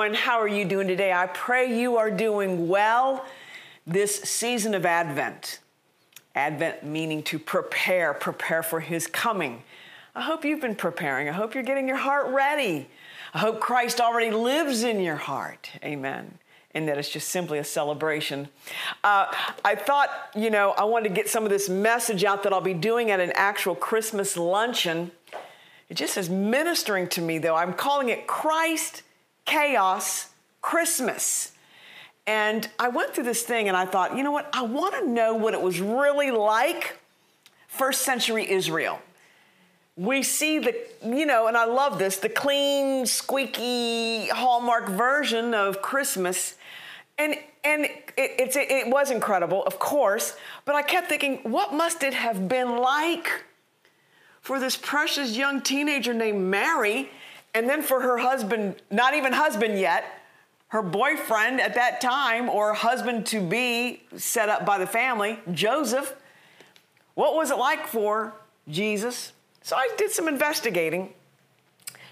Everyone, how are you doing today? I pray you are doing well this season of Advent. Advent meaning to prepare, prepare for His coming. I hope you've been preparing. I hope you're getting your heart ready. I hope Christ already lives in your heart. Amen. And that it's just simply a celebration. Uh, I thought, you know, I wanted to get some of this message out that I'll be doing at an actual Christmas luncheon. It just is ministering to me, though. I'm calling it Christ Chaos Christmas. And I went through this thing and I thought, you know what? I want to know what it was really like first century Israel. We see the, you know, and I love this, the clean, squeaky Hallmark version of Christmas. And, and it, it's, it was incredible, of course, but I kept thinking, what must it have been like for this precious young teenager named Mary and then for her husband, not even husband yet, her boyfriend at that time or husband to be set up by the family, Joseph, what was it like for Jesus? So I did some investigating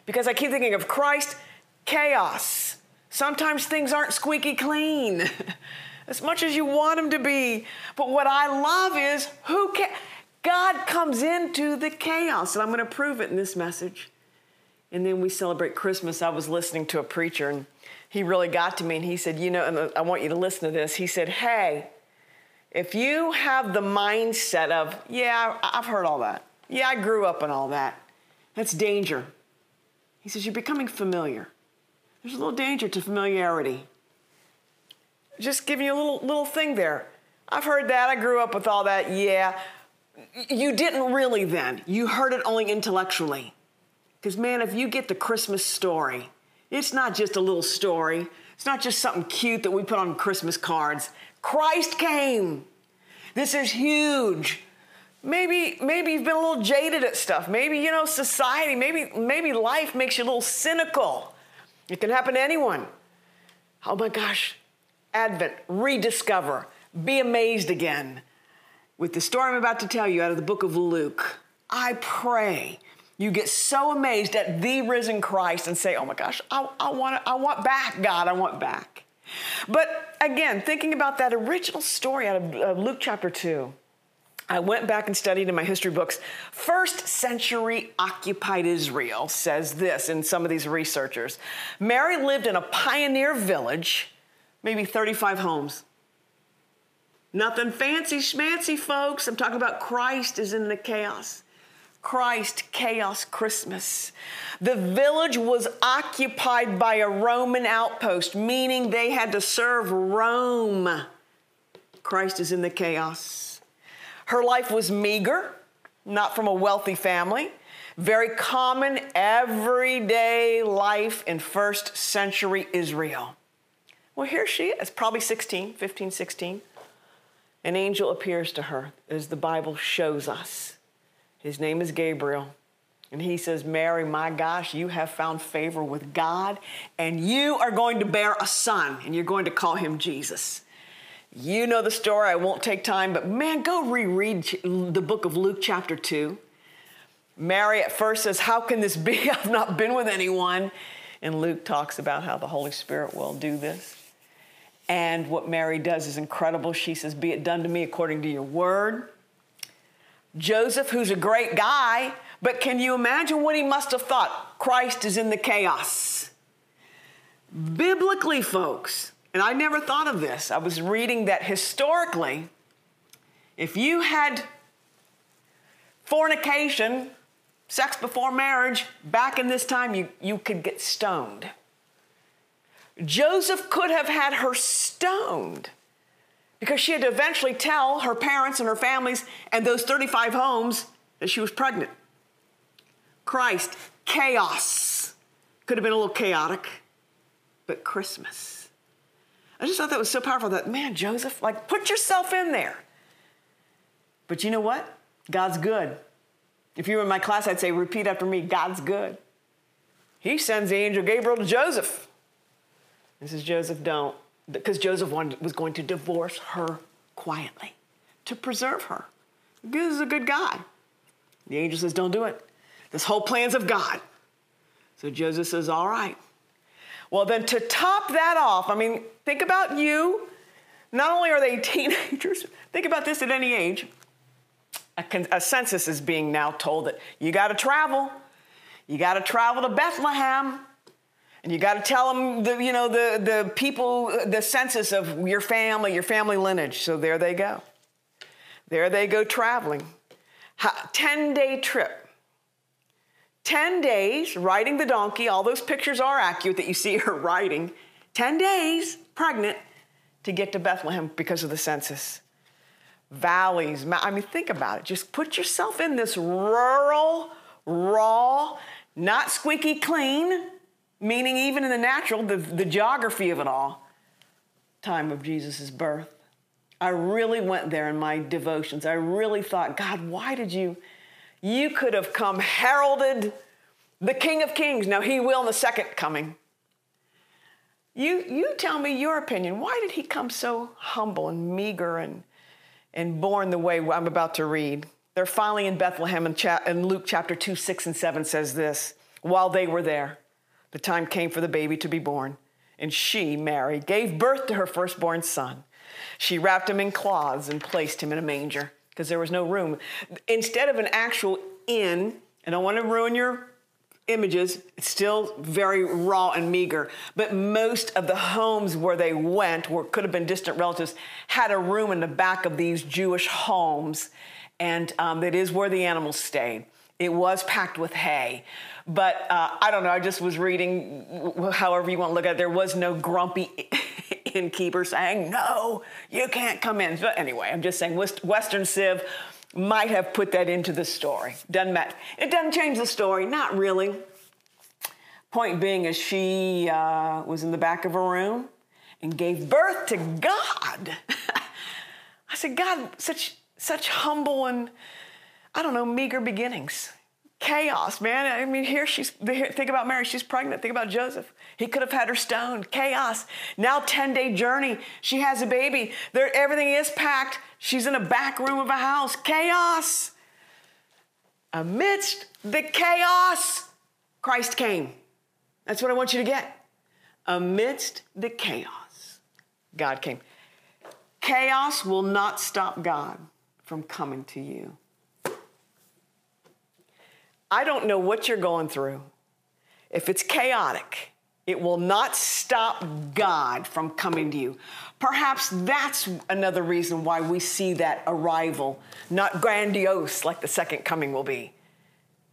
because I keep thinking of Christ, chaos. Sometimes things aren't squeaky clean as much as you want them to be. But what I love is who can God comes into the chaos, and I'm going to prove it in this message and then we celebrate Christmas. I was listening to a preacher and he really got to me and he said, You know, and I want you to listen to this. He said, Hey, if you have the mindset of, Yeah, I've heard all that. Yeah, I grew up in all that. That's danger. He says, You're becoming familiar. There's a little danger to familiarity. Just giving you a little, little thing there. I've heard that. I grew up with all that. Yeah. You didn't really then. You heard it only intellectually. Because, man, if you get the Christmas story, it's not just a little story, it's not just something cute that we put on Christmas cards. Christ came. This is huge. Maybe, maybe you've been a little jaded at stuff. Maybe, you know, society, maybe, maybe life makes you a little cynical. It can happen to anyone. Oh my gosh, Advent, rediscover, be amazed again. With the story I'm about to tell you out of the book of Luke, I pray you get so amazed at the risen Christ and say, oh my gosh, I, I, want, I want back, God, I want back. But again, thinking about that original story out of uh, Luke chapter 2, I went back and studied in my history books. First century occupied Israel says this in some of these researchers Mary lived in a pioneer village, maybe 35 homes. Nothing fancy schmancy, folks. I'm talking about Christ is in the chaos. Christ Chaos Christmas. The village was occupied by a Roman outpost, meaning they had to serve Rome. Christ is in the chaos. Her life was meager, not from a wealthy family. Very common, everyday life in first century Israel. Well, here she is, probably 16, 15, 16. An angel appears to her, as the Bible shows us. His name is Gabriel. And he says, Mary, my gosh, you have found favor with God, and you are going to bear a son, and you're going to call him Jesus. You know the story, I won't take time, but man, go reread the book of Luke, chapter 2. Mary at first says, How can this be? I've not been with anyone. And Luke talks about how the Holy Spirit will do this. And what Mary does is incredible. She says, Be it done to me according to your word. Joseph, who's a great guy, but can you imagine what he must have thought? Christ is in the chaos. Biblically, folks, and I never thought of this, I was reading that historically, if you had fornication, sex before marriage, back in this time, you, you could get stoned. Joseph could have had her stoned because she had to eventually tell her parents and her families and those 35 homes that she was pregnant. Christ, chaos. Could have been a little chaotic, but Christmas. I just thought that was so powerful that, man, Joseph, like, put yourself in there. But you know what? God's good. If you were in my class, I'd say, repeat after me God's good. He sends the angel Gabriel to Joseph. This is Joseph, don't because Joseph wanted, was going to divorce her quietly to preserve her. This is a good guy. The angel says, Don't do it. This whole plan's of God. So Joseph says, All right. Well, then to top that off, I mean, think about you. Not only are they teenagers, think about this at any age. A, a census is being now told that you got to travel. You got to travel to Bethlehem. You got to tell them, the, you know, the, the people, the census of your family, your family lineage. So there they go. There they go traveling. 10 day trip. 10 days riding the donkey. All those pictures are accurate that you see her riding. 10 days pregnant to get to Bethlehem because of the census. Valleys, I mean, think about it. Just put yourself in this rural, raw, not squeaky clean, meaning even in the natural, the, the geography of it all, time of Jesus' birth. I really went there in my devotions. I really thought, God, why did you? You could have come heralded the King of Kings. Now, he will in the second coming. You, you tell me your opinion. Why did he come so humble and meager and, and born the way I'm about to read? They're finally in Bethlehem, and, cha- and Luke chapter 2, 6, and 7 says this While they were there, the time came for the baby to be born, and she, Mary, gave birth to her firstborn son. She wrapped him in cloths and placed him in a manger because there was no room. Instead of an actual inn, and I don't want to ruin your images, it's still very raw and meager, but most of the homes where they went, where could have been distant relatives, had a room in the back of these Jewish homes, and um, it is where the animals stayed. It was packed with hay. But uh, I don't know, I just was reading, however you want to look at it, there was no grumpy innkeeper saying, no, you can't come in. But anyway, I'm just saying Western Civ might have put that into the story. Doesn't matter. It doesn't change the story, not really. Point being is she uh, was in the back of a room and gave birth to God. I said, God, such such humble and I don't know, meager beginnings chaos, man. I mean, here she's, think about Mary, she's pregnant. Think about Joseph. He could have had her stoned. Chaos. Now, 10 day journey. She has a baby. There, everything is packed. She's in a back room of a house. Chaos. Amidst the chaos, Christ came. That's what I want you to get. Amidst the chaos, God came. Chaos will not stop God from coming to you. I don't know what you're going through. If it's chaotic, it will not stop God from coming to you. Perhaps that's another reason why we see that arrival not grandiose like the second coming will be.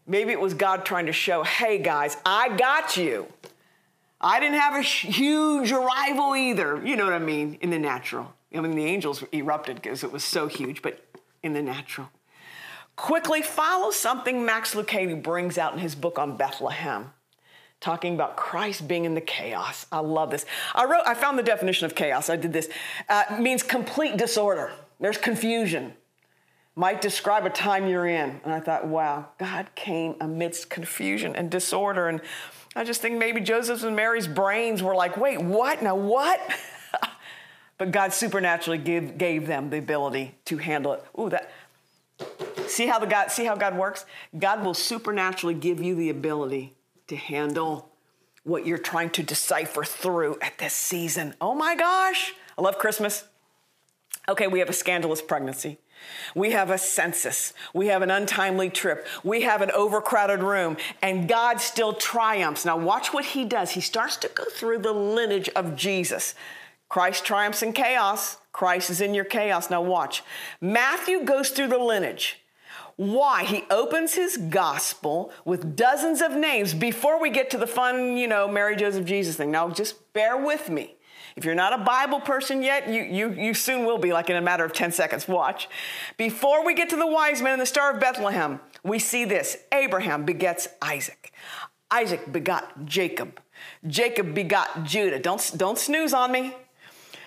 Maybe it was God trying to show, hey guys, I got you. I didn't have a huge arrival either. You know what I mean? In the natural. I mean, the angels erupted because it was so huge, but in the natural quickly follow something Max Lucado brings out in his book on Bethlehem, talking about Christ being in the chaos. I love this. I wrote, I found the definition of chaos. I did this. Uh, means complete disorder. There's confusion. Might describe a time you're in. And I thought, wow, God came amidst confusion and disorder. And I just think maybe Joseph's and Mary's brains were like, wait, what? Now what? but God supernaturally gave, gave them the ability to handle it. Ooh, that See how the God see how God works? God will supernaturally give you the ability to handle what you're trying to decipher through at this season. Oh my gosh, I love Christmas. Okay, we have a scandalous pregnancy. We have a census. We have an untimely trip. We have an overcrowded room. And God still triumphs. Now, watch what he does. He starts to go through the lineage of Jesus. Christ triumphs in chaos. Christ is in your chaos. Now, watch. Matthew goes through the lineage. Why? He opens his gospel with dozens of names before we get to the fun, you know, Mary, Joseph, Jesus thing. Now, just bear with me. If you're not a Bible person yet, you, you, you soon will be, like in a matter of 10 seconds. Watch. Before we get to the wise men and the Star of Bethlehem, we see this Abraham begets Isaac. Isaac begot Jacob. Jacob begot Judah. Don't, don't snooze on me.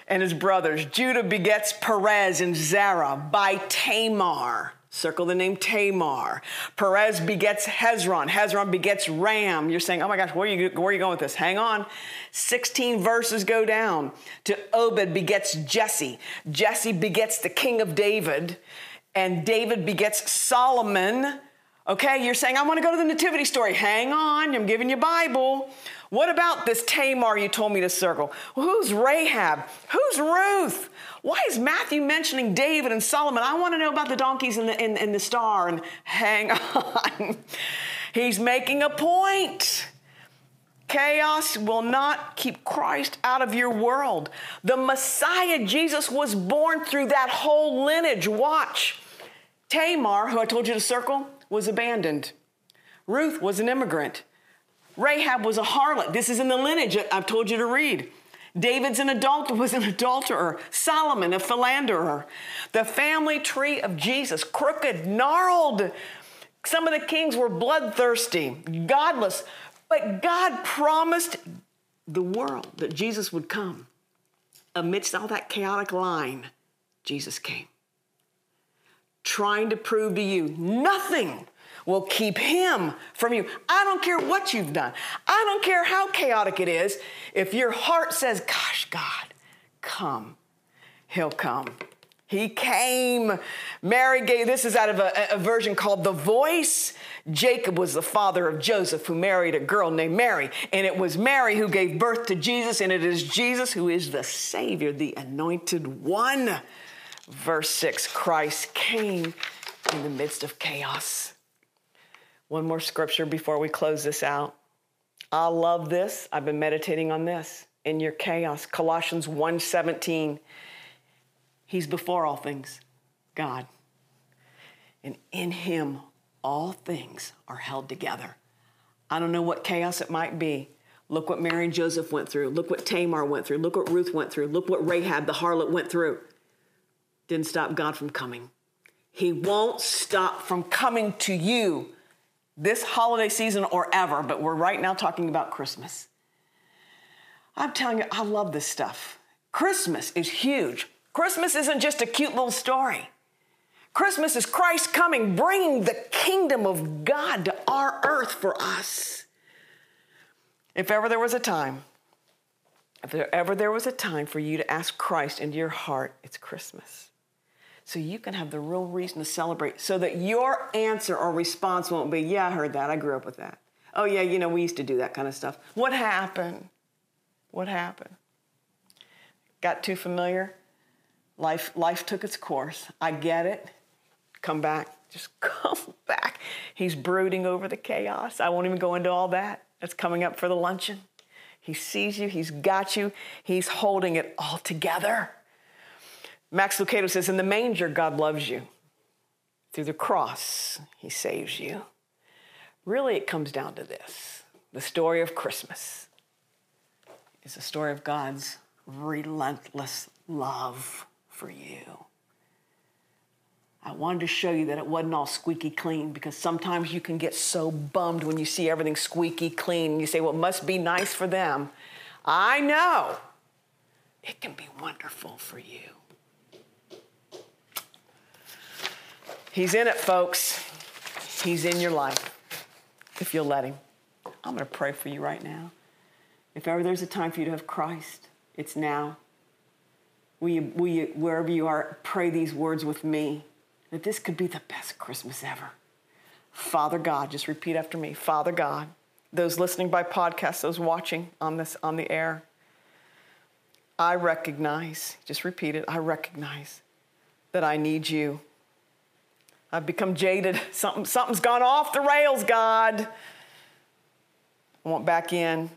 And his brothers. Judah begets Perez and Zerah by Tamar. Circle the name Tamar. Perez begets Hezron. Hezron begets Ram. You're saying, oh my gosh, where are you, where are you going with this? Hang on. 16 verses go down to Obed begets Jesse. Jesse begets the king of David. And David begets Solomon. Okay, you're saying, I want to go to the nativity story. Hang on, I'm giving you Bible. What about this Tamar you told me to circle? Well, who's Rahab? Who's Ruth? Why is Matthew mentioning David and Solomon? I want to know about the donkeys and the, and, and the star. And hang on. He's making a point. Chaos will not keep Christ out of your world. The Messiah, Jesus, was born through that whole lineage. Watch. Tamar, who I told you to circle, was abandoned. Ruth was an immigrant. Rahab was a harlot. This is in the lineage I've told you to read. David's an adult was an adulterer. Solomon a philanderer. The family tree of Jesus, crooked, gnarled. Some of the kings were bloodthirsty, godless, but God promised the world that Jesus would come. Amidst all that chaotic line, Jesus came. Trying to prove to you nothing will keep him from you. I don't care what you've done. I don't care how chaotic it is. If your heart says, Gosh, God, come, he'll come. He came. Mary gave, this is out of a, a, version called The Voice. Jacob was the father of Joseph, who married a girl named Mary. And it was Mary who gave birth to Jesus, and it is Jesus who is the Savior, the anointed one. Verse 6 Christ came in the midst of chaos. One more scripture before we close this out. I love this. I've been meditating on this in your chaos. Colossians 1:17. He's before all things, God. And in him all things are held together. I don't know what chaos it might be. Look what Mary and Joseph went through. Look what Tamar went through. Look what Ruth went through. Look what Rahab the harlot went through. Didn't stop God from coming. He won't stop from coming to you this holiday season or ever, but we're right now talking about Christmas. I'm telling you, I love this stuff. Christmas is huge. Christmas isn't just a cute little story. Christmas is Christ coming, bringing the kingdom of God to our earth for us. If ever there was a time, if there ever there was a time for you to ask Christ into your heart, it's Christmas. So you can have the real reason to celebrate so that your answer or response won't be, yeah, I heard that. I grew up with that. Oh, yeah, you know, we used to do that kind of stuff. What happened? What happened? Got too familiar? Life, life took its course. I get it. Come back. Just come back. He's brooding over the chaos. I won't even go into all that. That's coming up for the luncheon. He sees you, he's got you, he's holding it all together. Max Lucado says, In the manger, God loves you. Through the cross, he saves you. Really, it comes down to this the story of Christmas is a story of God's relentless love for you. I wanted to show you that it wasn't all squeaky clean because sometimes you can get so bummed when you see everything squeaky clean and you say, well, it must be nice for them. I know it can be wonderful for you. He's in it, folks. He's in your life if you'll let Him. I'm going to pray for you right now. If ever there's a time for you to have Christ, it's now. Will you, will you, wherever you are, pray these words with me that this could be the best Christmas ever. Father God, just repeat after me. Father God, those listening by podcast, those watching on this on the air, I recognize, just repeat it, I recognize that I need you. I've become jaded. Something, something's gone off the rails, God. I want back in.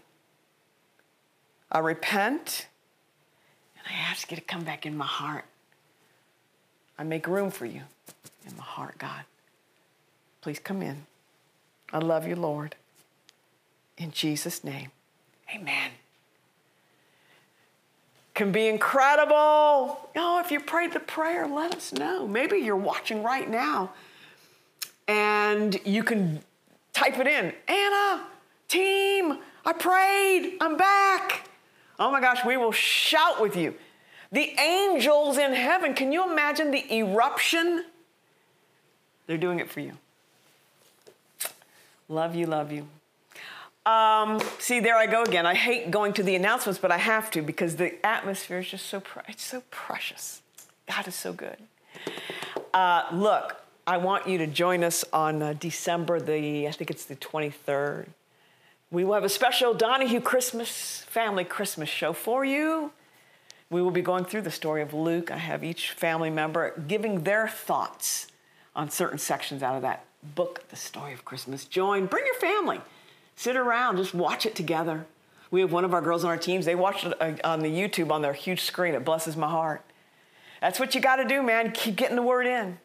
I repent and I ask you to come back in my heart. I make room for you in my heart, God. Please come in. I love you, Lord. In Jesus' name, amen. Can be incredible. Oh, if you prayed the prayer, let us know. Maybe you're watching right now and you can type it in Anna, team, I prayed, I'm back. Oh my gosh, we will shout with you. The angels in heaven, can you imagine the eruption? They're doing it for you. Love you, love you. Um, see, there I go again. I hate going to the announcements, but I have to because the atmosphere is just so it's so precious. God is so good. Uh, look, I want you to join us on uh, December the, I think it's the 23rd. We will have a special Donahue Christmas family Christmas show for you. We will be going through the story of Luke. I have each family member giving their thoughts on certain sections out of that book, The Story of Christmas. Join, bring your family, sit around, just watch it together. We have one of our girls on our teams, they watch it uh, on the YouTube on their huge screen. It blesses my heart. That's what you got to do, man. Keep getting the word in.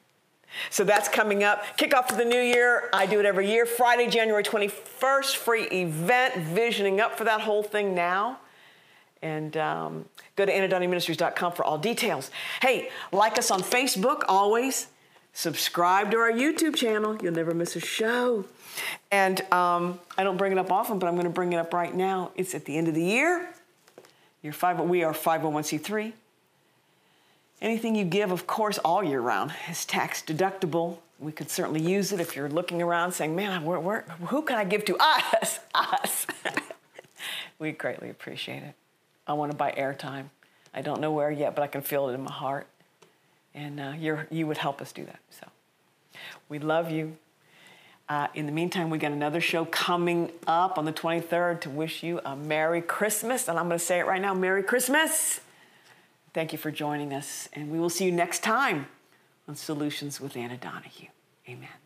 So that's coming up. Kickoff to the new year. I do it every year. Friday, January 21st, free event, visioning up for that whole thing now. And um, go to AnnaDonahueMinistries.com for all details. Hey, like us on Facebook always. Subscribe to our YouTube channel. You'll never miss a show. And um, I don't bring it up often, but I'm going to bring it up right now. It's at the end of the year. You're five, we are 501c3. Anything you give, of course, all year round is tax deductible. We could certainly use it if you're looking around saying, man, where, where, who can I give to? Us, us. we greatly appreciate it. I want to buy airtime. I don't know where yet, but I can feel it in my heart. And uh, you're, you would help us do that. So we love you. Uh, in the meantime, we got another show coming up on the 23rd to wish you a Merry Christmas. And I'm going to say it right now Merry Christmas. Thank you for joining us. And we will see you next time on Solutions with Anna Donahue. Amen.